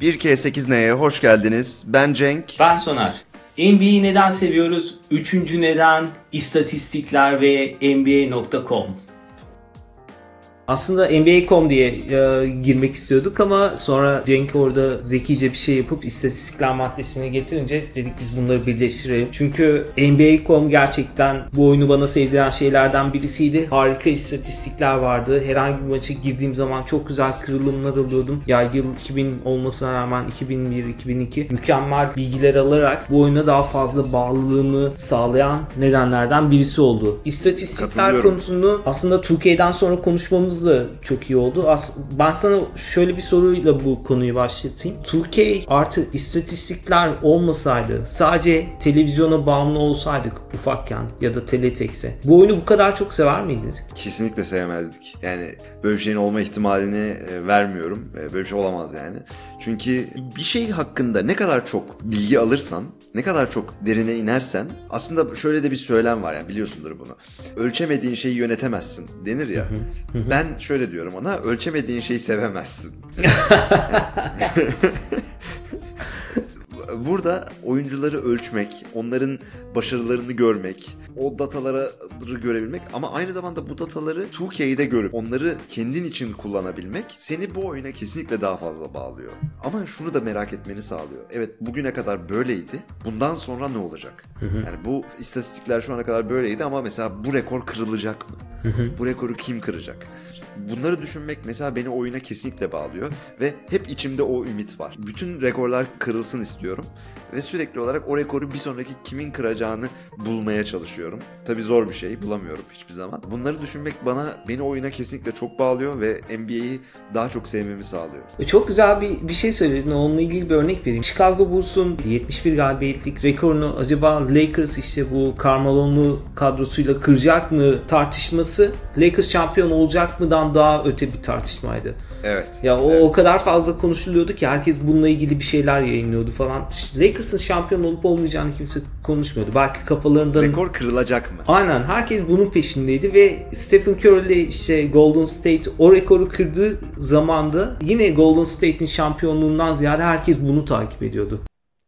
1K8N'ye hoş geldiniz. Ben Cenk. Ben Soner. NBA'yi neden seviyoruz? Üçüncü neden istatistikler ve NBA.com. Aslında NBA.com diye e, girmek istiyorduk ama sonra Cenk orada zekice bir şey yapıp istatistikler maddesine getirince dedik biz bunları birleştirelim. Çünkü NBA.com gerçekten bu oyunu bana sevdiren şeylerden birisiydi. Harika istatistikler vardı. Herhangi bir maça girdiğim zaman çok güzel kırılımlar alıyordum. Ya yıl 2000 olmasına rağmen 2001-2002 mükemmel bilgiler alarak bu oyuna daha fazla bağlılığımı sağlayan nedenlerden birisi oldu. İstatistikler konusunu aslında Türkiye'den sonra konuşmamız konuşmamız da çok iyi oldu. As ben sana şöyle bir soruyla bu konuyu başlatayım. Türkiye artı istatistikler olmasaydı sadece televizyona bağımlı olsaydık ufakken ya da teletex'e bu oyunu bu kadar çok sever miydiniz? Kesinlikle sevmezdik. Yani böyle bir şeyin olma ihtimalini e, vermiyorum. E, böyle bir şey olamaz yani. Çünkü bir şey hakkında ne kadar çok bilgi alırsan, ne kadar çok derine inersen aslında şöyle de bir söylem var yani biliyorsundur bunu. Ölçemediğin şeyi yönetemezsin denir ya. ben şöyle diyorum ona ölçemediğin şeyi sevemezsin. burada oyuncuları ölçmek, onların başarılarını görmek, o dataları görebilmek ama aynı zamanda bu dataları 2K'de görüp onları kendin için kullanabilmek seni bu oyuna kesinlikle daha fazla bağlıyor. Ama şunu da merak etmeni sağlıyor. Evet bugüne kadar böyleydi. Bundan sonra ne olacak? Yani bu istatistikler şu ana kadar böyleydi ama mesela bu rekor kırılacak mı? bu rekoru kim kıracak? Bunları düşünmek mesela beni oyuna kesinlikle bağlıyor ve hep içimde o ümit var. Bütün rekorlar kırılsın istiyorum ve sürekli olarak o rekoru bir sonraki kimin kıracağını bulmaya çalışıyorum. Tabi zor bir şey bulamıyorum hiçbir zaman. Bunları düşünmek bana beni oyuna kesinlikle çok bağlıyor ve NBA'yi daha çok sevmemi sağlıyor. E, çok güzel bir, bir şey söyledin. Onunla ilgili bir örnek vereyim. Chicago Bulls'un 71 galibiyetlik rekorunu acaba Lakers işte bu Carmelo'nu kadrosuyla kıracak mı tartışması Lakers şampiyon olacak mıdan daha öte bir tartışmaydı. Evet. Ya o evet. o kadar fazla konuşuluyordu ki herkes bununla ilgili bir şeyler yayınlıyordu falan. Lakers'ın şampiyon olup olmayacağını kimse konuşmuyordu. Belki kafalarından... Rekor kırılacak mı? Aynen. Herkes bunun peşindeydi ve Stephen Curry işte Golden State o rekoru kırdığı zamanda yine Golden State'in şampiyonluğundan ziyade herkes bunu takip ediyordu.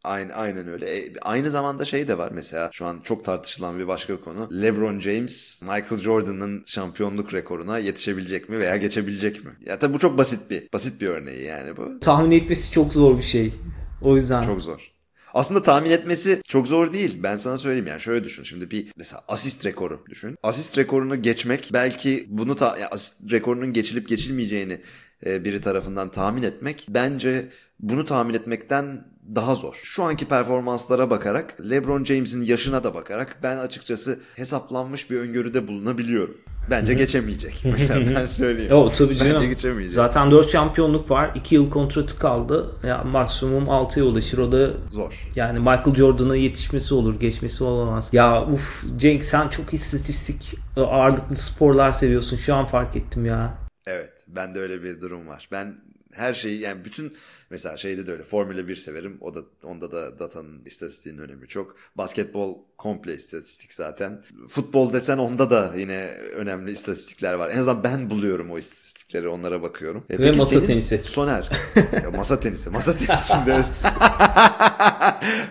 Aynen, aynen öyle. E, aynı zamanda şey de var mesela şu an çok tartışılan bir başka konu. LeBron James Michael Jordan'ın şampiyonluk rekoruna yetişebilecek mi veya geçebilecek mi? Ya tabii bu çok basit bir basit bir örneği yani bu. Tahmin etmesi çok zor bir şey. O yüzden. Çok zor. Aslında tahmin etmesi çok zor değil. Ben sana söyleyeyim yani şöyle düşün. Şimdi bir mesela asist rekoru düşün. Asist rekorunu geçmek belki bunu ta, yani asist rekorunun geçilip geçilmeyeceğini e, biri tarafından tahmin etmek bence bunu tahmin etmekten daha zor. Şu anki performanslara bakarak, LeBron James'in yaşına da bakarak ben açıkçası hesaplanmış bir öngörüde bulunabiliyorum. Bence geçemeyecek. Mesela ben söyleyeyim. Yo, tabii canım. Bence geçemeyecek. Zaten 4 şampiyonluk var. 2 yıl kontratı kaldı. Ya maksimum 6'ya ulaşır. O da zor. Yani Michael Jordan'a yetişmesi olur, geçmesi olamaz. Ya uf Cenk sen çok istatistik ağırlıklı sporlar seviyorsun. Şu an fark ettim ya. Evet, ben de öyle bir durum var. Ben her şeyi yani bütün mesela şeyde de öyle Formula 1 severim. O da onda da datanın istatistiğinin önemi çok. Basketbol komple istatistik zaten. Futbol desen onda da yine önemli istatistikler var. En azından ben buluyorum o istatistikleri onlara bakıyorum. E, Ve masa tenisi. Soner. ya masa tenisi. Masa tenisinde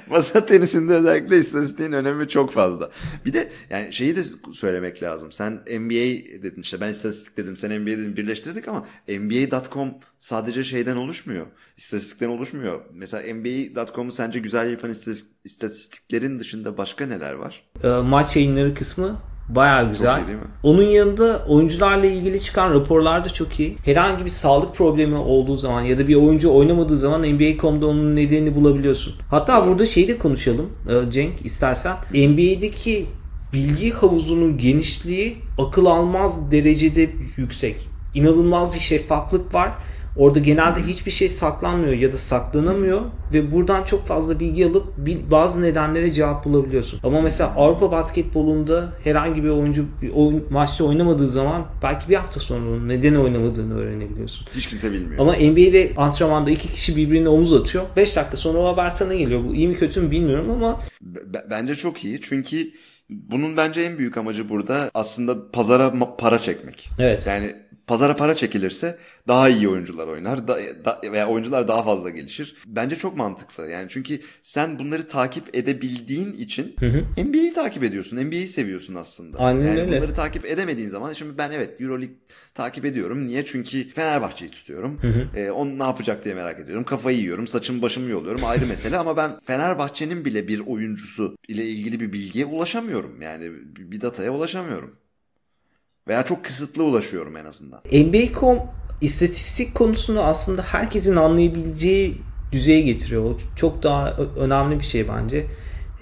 masa tenisinde özellikle istatistiğin önemi çok fazla. Bir de yani şeyi de söylemek lazım. Sen NBA dedin işte ben istatistik dedim sen NBA dedin birleştirdik ama NBA.com sadece şeyden oluşmuyor. İstatistikten oluşmuyor. Mesela NBA.com'u sence güzel yapan istatistiklerin dışında başka neler var? E, maç yayınları kısmı Baya güzel. Iyi, Onun yanında oyuncularla ilgili çıkan raporlar da çok iyi. Herhangi bir sağlık problemi olduğu zaman ya da bir oyuncu oynamadığı zaman NBA.com'da onun nedenini bulabiliyorsun. Hatta burada şeyi de konuşalım Cenk istersen. NBA'deki bilgi havuzunun genişliği akıl almaz derecede yüksek. İnanılmaz bir şeffaflık var Orada genelde hiçbir şey saklanmıyor ya da saklanamıyor ve buradan çok fazla bilgi alıp bazı nedenlere cevap bulabiliyorsun. Ama mesela Avrupa basketbolunda herhangi bir oyuncu bir oyun, maçta oynamadığı zaman belki bir hafta sonra onun neden oynamadığını öğrenebiliyorsun. Hiç kimse bilmiyor. Ama NBA'de antrenmanda iki kişi birbirine omuz atıyor. 5 dakika sonra o haber sana geliyor. Bu iyi mi kötü mü bilmiyorum ama B- bence çok iyi. Çünkü bunun bence en büyük amacı burada aslında pazara para çekmek. Evet. Yani Pazara para çekilirse daha iyi oyuncular oynar da, da, veya oyuncular daha fazla gelişir. Bence çok mantıklı. Yani çünkü sen bunları takip edebildiğin için. NBA'yi takip ediyorsun. NBA'yi seviyorsun aslında. Aynen yani öyle. bunları takip edemediğin zaman şimdi ben evet EuroLeague takip ediyorum. Niye? Çünkü Fenerbahçe'yi tutuyorum. Hı hı. Ee, onu ne yapacak diye merak ediyorum. Kafayı yiyorum. Saçımı başımı yoluyorum. Ayrı mesele ama ben Fenerbahçe'nin bile bir oyuncusu ile ilgili bir bilgiye ulaşamıyorum. Yani bir dataya ulaşamıyorum. Veya çok kısıtlı ulaşıyorum en azından. NBA.com istatistik konusunu aslında herkesin anlayabileceği düzeye getiriyor. O çok daha önemli bir şey bence.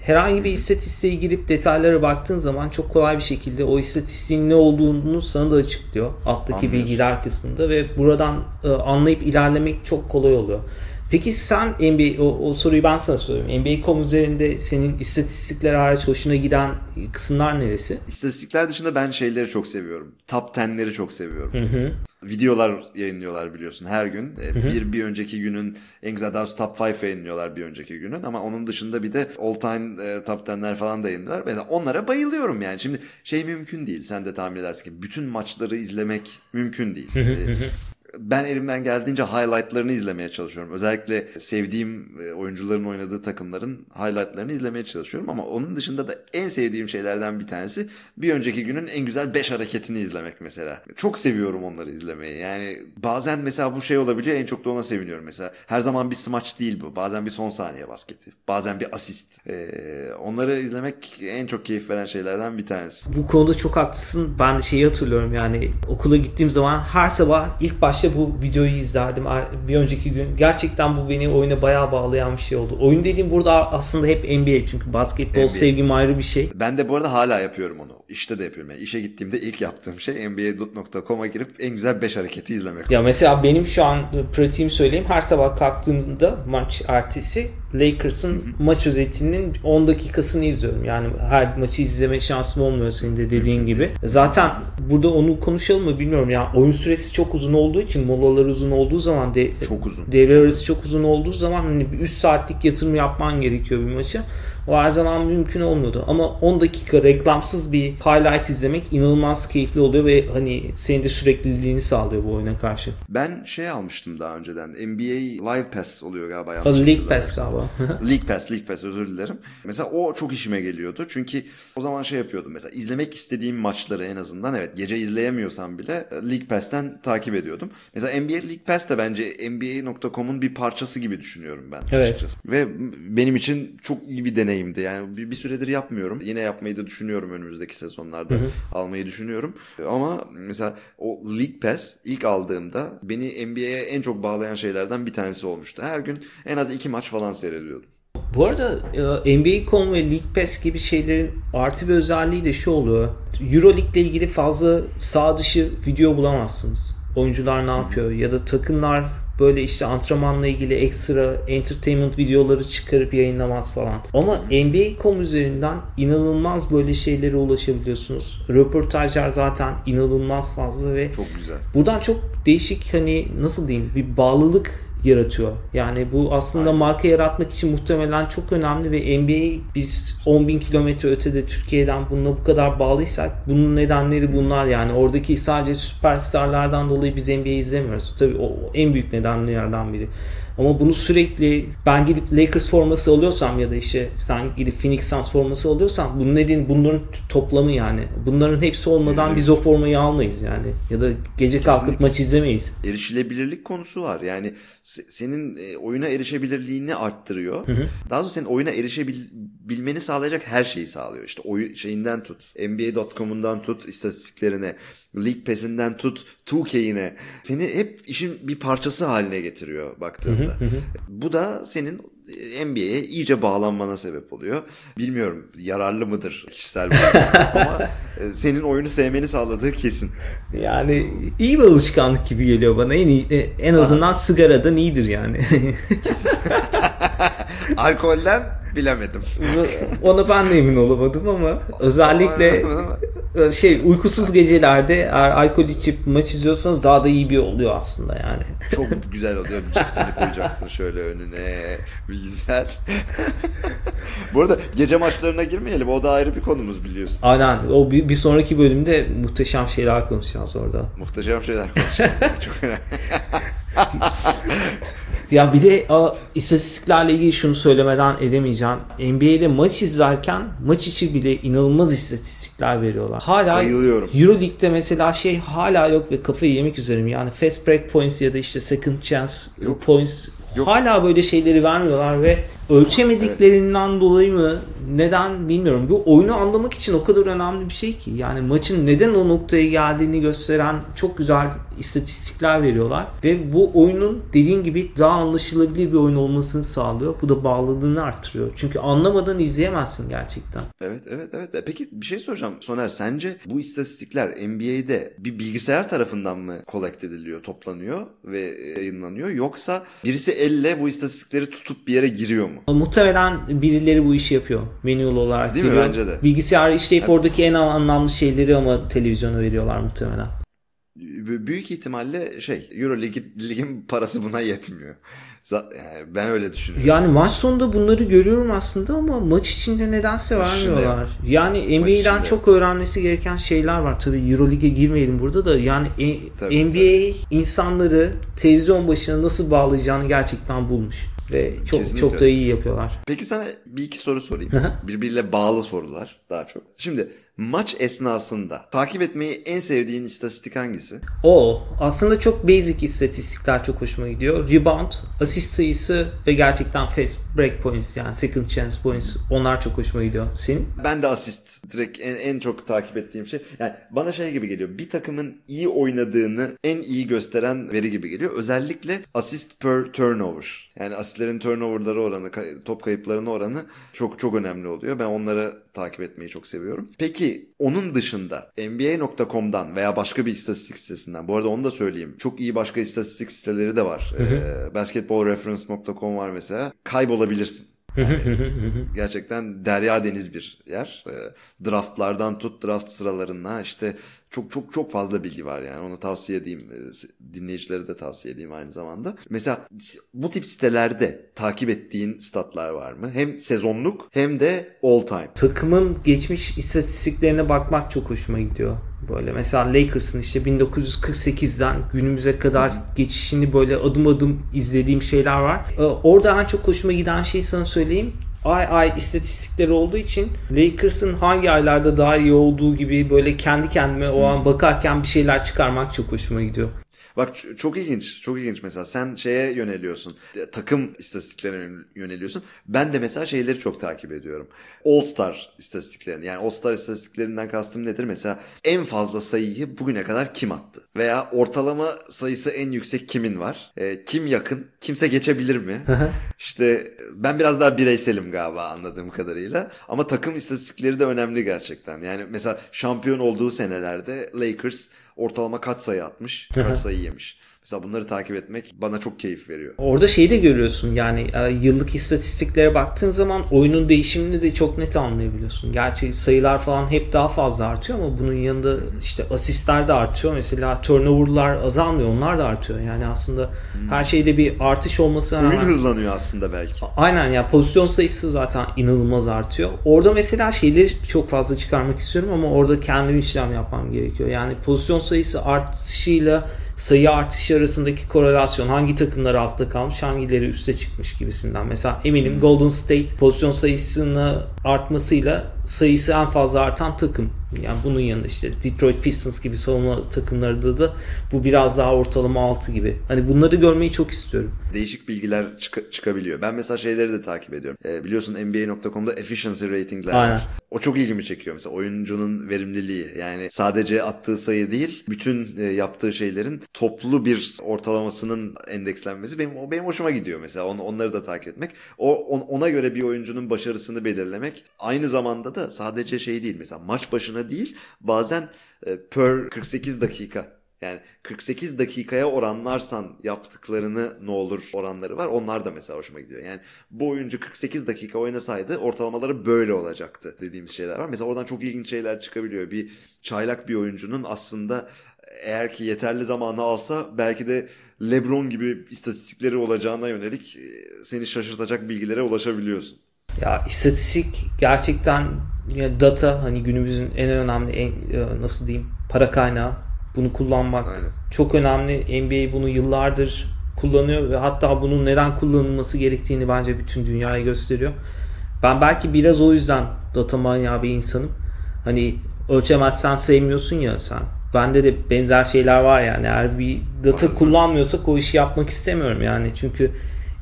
Herhangi bir istatistiğe girip detaylara baktığın zaman çok kolay bir şekilde o istatistiğin ne olduğunu sana da açıklıyor. Alttaki Anlıyorsun. bilgiler kısmında ve buradan e, anlayıp ilerlemek çok kolay oluyor. Peki sen NBA, o, o soruyu ben sana soruyorum. NBA.com üzerinde senin istatistikler hariç hoşuna giden kısımlar neresi? İstatistikler dışında ben şeyleri çok seviyorum. Top 10'leri çok seviyorum. Hı hı. Videolar yayınlıyorlar biliyorsun her gün. Ee, Bir bir önceki günün en güzel daha top 5 yayınlıyorlar bir önceki günün ama onun dışında bir de all time e, top 10'ler falan da yayınlıyorlar. Mesela onlara bayılıyorum yani. Şimdi şey mümkün değil. Sen de tahmin edersin ki bütün maçları izlemek mümkün değil. Ee, ben elimden geldiğince highlightlarını izlemeye çalışıyorum. Özellikle sevdiğim e, oyuncuların oynadığı takımların highlightlarını izlemeye çalışıyorum ama onun dışında da en sevdiğim şeylerden bir tanesi bir önceki günün en güzel 5 hareketini izlemek mesela. Çok seviyorum onları izlemeyi. Yani bazen mesela bu şey olabiliyor en çok da ona seviniyorum mesela. Her zaman bir smaç değil bu. Bazen bir son saniye basketi. Bazen bir asist. Ee, onları izlemek en çok keyif veren şeylerden bir tanesi. Bu konuda çok haklısın. Ben şeyi hatırlıyorum yani okula gittiğim zaman her sabah ilk başta bu videoyu izlerdim. Bir önceki gün gerçekten bu beni oyuna bayağı bağlayan bir şey oldu. Oyun dediğim burada aslında hep NBA çünkü basketbol NBA. sevgim ayrı bir şey. Ben de bu arada hala yapıyorum onu. İşte de yapıyorum. Yani işe gittiğimde ilk yaptığım şey NBA.com'a girip en güzel 5 hareketi izlemek. Ya mesela benim şu an pratiğimi söyleyeyim. Her sabah kalktığımda maç ertesi Lakers'ın maç özetinin 10 dakikasını izliyorum. Yani her maçı izleme şansım olmuyor senin de dediğin gibi. Zaten burada onu konuşalım mı bilmiyorum. Ya oyun süresi çok uzun olduğu için molalar uzun olduğu zaman de, Çok uzun. devre arası çok uzun olduğu zaman hani bir 3 saatlik yatırım yapman gerekiyor bir maça. O her zaman mümkün olmuyordu. Ama 10 dakika reklamsız bir highlight izlemek inanılmaz keyifli oluyor ve hani senin de sürekliliğini sağlıyor bu oyuna karşı. Ben şey almıştım daha önceden. NBA Live Pass oluyor galiba. yanlış League. Pass galiba. League Pass, League Pass özür dilerim. Mesela o çok işime geliyordu. Çünkü o zaman şey yapıyordum. Mesela izlemek istediğim maçları en azından evet gece izleyemiyorsam bile e, League Pass'ten takip ediyordum. Mesela NBA League Pass de bence NBA.com'un bir parçası gibi düşünüyorum ben Evet. açıkçası. Ve benim için çok iyi bir deneyimdi. Yani bir, bir süredir yapmıyorum. Yine yapmayı da düşünüyorum önümüzdeki sezonlarda. Almayı düşünüyorum. Ama mesela o League Pass ilk aldığımda beni NBA'ye en çok bağlayan şeylerden bir tanesi olmuştu. Her gün en az iki maç falan seyrediyordum. Bu arada e, NBA.com ve League Pass gibi şeylerin artı bir özelliği de şu oluyor. Euroleague ile ilgili fazla sağ dışı video bulamazsınız. Oyuncular ne yapıyor ya da takımlar böyle işte antrenmanla ilgili ekstra entertainment videoları çıkarıp yayınlamaz falan. Ama NBA.com üzerinden inanılmaz böyle şeylere ulaşabiliyorsunuz. Röportajlar zaten inanılmaz fazla ve Çok güzel. Buradan çok değişik hani nasıl diyeyim bir bağlılık yaratıyor. Yani bu aslında Aynen. marka yaratmak için muhtemelen çok önemli ve NBA biz 10 bin kilometre ötede Türkiye'den bununla bu kadar bağlıysak bunun nedenleri bunlar yani. Oradaki sadece süperstarlardan dolayı biz NBA izlemiyoruz. Tabii o en büyük nedenlerden biri. Ama bunu sürekli ben gidip Lakers forması alıyorsam ya da işte sen gidip Phoenix Suns forması alıyorsan bunun nedeni bunların toplamı yani. Bunların hepsi olmadan biz o formayı almayız yani. Ya da gece kalkıp maç izlemeyiz. erişilebilirlik konusu var. Yani senin e, oyuna erişebilirliğini arttırıyor. Daha doğrusu senin oyuna erişebilmeni sağlayacak her şeyi sağlıyor. İşte oyun şeyinden tut, NBA.com'undan tut, istatistiklerine, League Pass'inden tut, 2K'ine. Seni hep işin bir parçası haline getiriyor baktığında. Bu da senin NBA'ye iyice bağlanmana sebep oluyor. Bilmiyorum yararlı mıdır kişisel ama e, senin oyunu sevmeni sağladığı kesin. Yani iyi bir alışkanlık gibi geliyor bana. En iyi, en azından sigaradan iyidir yani. Alkolden bilemedim. Ona ben de emin olamadım ama özellikle e, şey uykusuz gecelerde eğer alkol içip maç izliyorsanız daha da iyi bir oluyor aslında yani. Çok güzel oluyor. Cipsini koyacaksın şöyle önüne. Güzel. Bu arada gece maçlarına girmeyelim. O da ayrı bir konumuz biliyorsun. Aynen. O bir, bir sonraki bölümde muhteşem şeyler konuşacağız orada. Muhteşem şeyler konuşacağız. Çok önemli. Ya bir de a, istatistiklerle ilgili şunu söylemeden edemeyeceğim. NBA'de maç izlerken maç içi bile inanılmaz istatistikler veriyorlar. Hala Bayılıyorum. Euroleague'de mesela şey hala yok ve kafayı yemek üzereyim. Yani fast break points ya da işte second chance Yok. points Yok. hala böyle şeyleri vermiyorlar ve ölçemediklerinden dolayı mı neden bilmiyorum. Bu oyunu anlamak için o kadar önemli bir şey ki. Yani maçın neden o noktaya geldiğini gösteren çok güzel istatistikler veriyorlar ve bu oyunun dediğin gibi daha anlaşılabilir bir oyun olmasını sağlıyor. Bu da bağlılığını arttırıyor. Çünkü anlamadan izleyemezsin gerçekten. Evet evet evet. E Peki bir şey soracağım Soner. Sence bu istatistikler NBA'de bir bilgisayar tarafından mı collect ediliyor, toplanıyor ve yayınlanıyor? Yoksa birisi elle bu istatistikleri tutup bir yere giriyor mu? Muhtemelen birileri bu işi yapıyor. Manual olarak Değil mi? giriyor. Bence de. Bilgisayar işleyip oradaki en anlamlı şeyleri ama televizyona veriyorlar muhtemelen. Büyük ihtimalle şey Euroleague ligin parası buna yetmiyor. Yani ben öyle düşünüyorum. Yani maç sonunda bunları görüyorum aslında ama maç içinde nedense Maç içinde vermiyorlar. Yani NBA'den çok öğrenmesi gereken şeyler var. Tabii Euroleague'e girmeyelim burada da. Yani e- Tabii, NBA insanları televizyon başına nasıl bağlayacağını gerçekten bulmuş. Ve çok Kesinlikle. çok da iyi yapıyorlar. Peki sana bir iki soru sorayım. Birbiriyle bağlı sorular daha çok. Şimdi maç esnasında takip etmeyi en sevdiğin istatistik hangisi? O aslında çok basic istatistikler çok hoşuma gidiyor. Rebound, asist sayısı ve gerçekten fast break points yani second chance points onlar çok hoşuma gidiyor. Senin? Ben de asist. Direkt en, en çok takip ettiğim şey. Yani bana şey gibi geliyor. Bir takımın iyi oynadığını en iyi gösteren veri gibi geliyor. Özellikle assist per turnover. Yani asistlerin turnoverları oranı, top kayıplarının oranı çok çok önemli oluyor. Ben onları takip etmeyi çok seviyorum. Peki onun dışında NBA.com'dan veya başka bir istatistik sitesinden bu arada onu da söyleyeyim. Çok iyi başka istatistik siteleri de var. Ee, basketballreference.com var mesela. Kaybolabilirsin. Gerçekten derya deniz bir yer. E, draftlardan tut draft sıralarına işte çok çok çok fazla bilgi var yani onu tavsiye edeyim. E, dinleyicilere de tavsiye edeyim aynı zamanda. Mesela bu tip sitelerde takip ettiğin statlar var mı? Hem sezonluk hem de all time. Takımın geçmiş istatistiklerine bakmak çok hoşuma gidiyor. Böyle mesela Lakers'ın işte 1948'den günümüze kadar geçişini böyle adım adım izlediğim şeyler var. Ee, Orada en çok hoşuma giden şeyi sana söyleyeyim. Ay ay istatistikleri olduğu için Lakers'ın hangi aylarda daha iyi olduğu gibi böyle kendi kendime o an bakarken bir şeyler çıkarmak çok hoşuma gidiyor. Bak çok ilginç. Çok ilginç mesela. Sen şeye yöneliyorsun. e, Takım istatistiklerine yön- yöneliyorsun. Ben de mesela şeyleri çok takip ediyorum. All Star istatistiklerini. Yani All Star istatistiklerinden kastım nedir? Mesela en fazla sayıyı bugüne kadar kim attı? Veya ortalama sayısı en yüksek kimin var? E, kim yakın? Kimse geçebilir mi? İşte ben biraz daha bireyselim galiba anladığım kadarıyla. Ama takım istatistikleri de önemli gerçekten. Yani mesela şampiyon olduğu senelerde Lakers ortalama kaç sayı atmış, kaç sayı yemiş. Mesela bunları takip etmek bana çok keyif veriyor. Orada şeyi de görüyorsun yani e, yıllık istatistiklere baktığın zaman oyunun değişimini de çok net anlayabiliyorsun. Gerçi sayılar falan hep daha fazla artıyor ama bunun yanında işte asistler de artıyor. Mesela turnover'lar azalmıyor onlar da artıyor. Yani aslında her şeyde bir artış olması Oyun rağmen hızlanıyor aslında belki. Aynen ya pozisyon sayısı zaten inanılmaz artıyor. Orada mesela şeyleri çok fazla çıkarmak istiyorum ama orada kendim işlem yapmam gerekiyor. Yani pozisyon sayısı artışıyla sayı artışı arasındaki korelasyon hangi takımlar altta kalmış hangileri üste çıkmış gibisinden. Mesela eminim Golden State pozisyon sayısını artmasıyla sayısı en fazla artan takım. Yani bunun yanında işte Detroit Pistons gibi savunma takımlarda da bu biraz daha ortalama altı gibi. Hani bunları görmeyi çok istiyorum. Değişik bilgiler çıka- çıkabiliyor. Ben mesela şeyleri de takip ediyorum. Ee, biliyorsun NBA.com'da efficiency ratingler Aynen. var. O çok ilgimi çekiyor mesela oyuncunun verimliliği. Yani sadece attığı sayı değil, bütün e, yaptığı şeylerin toplu bir ortalamasının endekslenmesi benim o benim hoşuma gidiyor mesela. On, onları da takip etmek. O on- ona göre bir oyuncunun başarısını belirlemek. Aynı zamanda da sadece şey değil mesela maç başına değil, bazen e, per 48 dakika Yani 48 dakikaya oranlarsan yaptıklarını ne olur oranları var. Onlar da mesela hoşuma gidiyor. Yani bu oyuncu 48 dakika oynasaydı ortalamaları böyle olacaktı dediğimiz şeyler var. Mesela oradan çok ilginç şeyler çıkabiliyor. Bir çaylak bir oyuncunun aslında eğer ki yeterli zamanı alsa belki de LeBron gibi istatistikleri olacağına yönelik e, seni şaşırtacak bilgilere ulaşabiliyorsun. Ya istatistik gerçekten ya data hani günümüzün en önemli en, e, nasıl diyeyim para kaynağı. Bunu kullanmak Aynen. çok önemli. NBA bunu yıllardır kullanıyor ve hatta bunun neden kullanılması gerektiğini bence bütün dünyaya gösteriyor. Ben belki biraz o yüzden data manyağı bir insanım. Hani ölçemezsen sevmiyorsun ya sen. Bende de benzer şeyler var yani. Eğer bir data kullanmıyorsak o işi yapmak istemiyorum yani. Çünkü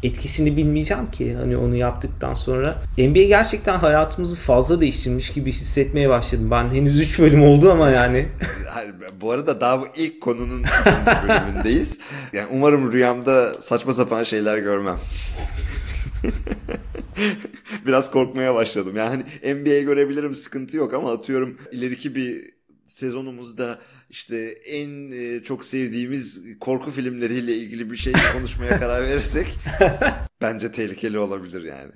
etkisini bilmeyeceğim ki hani onu yaptıktan sonra. NBA gerçekten hayatımızı fazla değiştirmiş gibi hissetmeye başladım. Ben henüz 3 bölüm oldu ama yani. Hayır, bu arada daha bu ilk konunun bölümündeyiz. Yani umarım rüyamda saçma sapan şeyler görmem. Biraz korkmaya başladım. Yani NBA görebilirim sıkıntı yok ama atıyorum ileriki bir sezonumuzda işte en e, çok sevdiğimiz korku filmleriyle ilgili bir şey konuşmaya karar verirsek bence tehlikeli olabilir yani.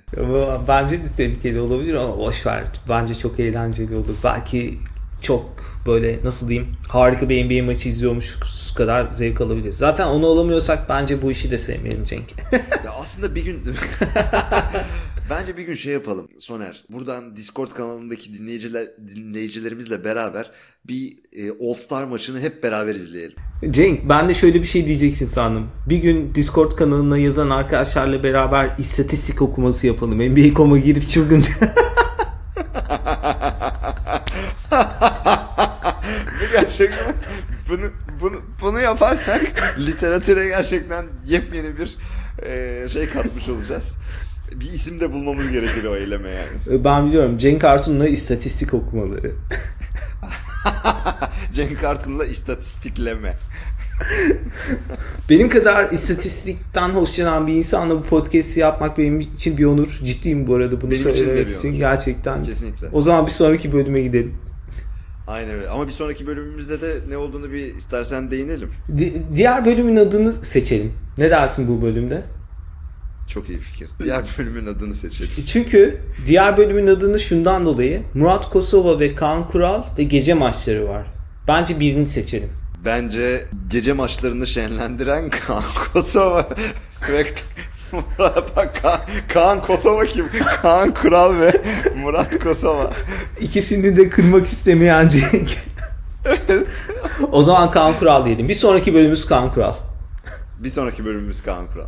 Bence de tehlikeli olabilir ama boş ver. Bence çok eğlenceli olur. Belki çok böyle nasıl diyeyim harika bir NBA maçı izliyormuş kadar zevk alabiliriz. Zaten onu alamıyorsak bence bu işi de sevmeyelim Cenk. Ya aslında bir gün bence bir gün şey yapalım Soner. Buradan Discord kanalındaki dinleyiciler dinleyicilerimizle beraber bir e, All Star maçını hep beraber izleyelim. Cenk ben de şöyle bir şey diyeceksin sandım. Bir gün Discord kanalına yazan arkadaşlarla beraber istatistik okuması yapalım. NBA.com'a girip çılgınca. Bu gerçekten bunu bunu bunu yaparsak literatüre gerçekten yepyeni bir e, şey katmış olacağız. Bir isim de bulmamız gerekir o eyleme yani. ben biliyorum Cenk Artun'la istatistik okumaları. Cenk Artun'la istatistikleme. Benim kadar istatistikten hoşlanan bir insanla bu podcast'i yapmak benim için bir onur. Ciddiyim bu arada bunu Benim için söylemek için. onur. Gerçekten. Kesinlikle. O zaman bir sonraki bölüme gidelim. Aynen öyle. Ama bir sonraki bölümümüzde de ne olduğunu bir istersen değinelim. Di- diğer bölümün adını seçelim. Ne dersin bu bölümde? Çok iyi fikir. Diğer bölümün adını seçelim. Çünkü diğer bölümün adını şundan dolayı Murat Kosova ve Kaan Kural ve gece maçları var. Bence birini seçelim. Bence gece maçlarını şenlendiren Kaan Kosova ve Murat Ka- Kaan Kosova kim? Kaan Kural ve Murat Kosova. İkisini de kırmak istemeyen Cenk. o zaman Kaan Kural diyelim. Bir sonraki bölümümüz Kaan Kural. Bir sonraki bölümümüz Kaan Kural.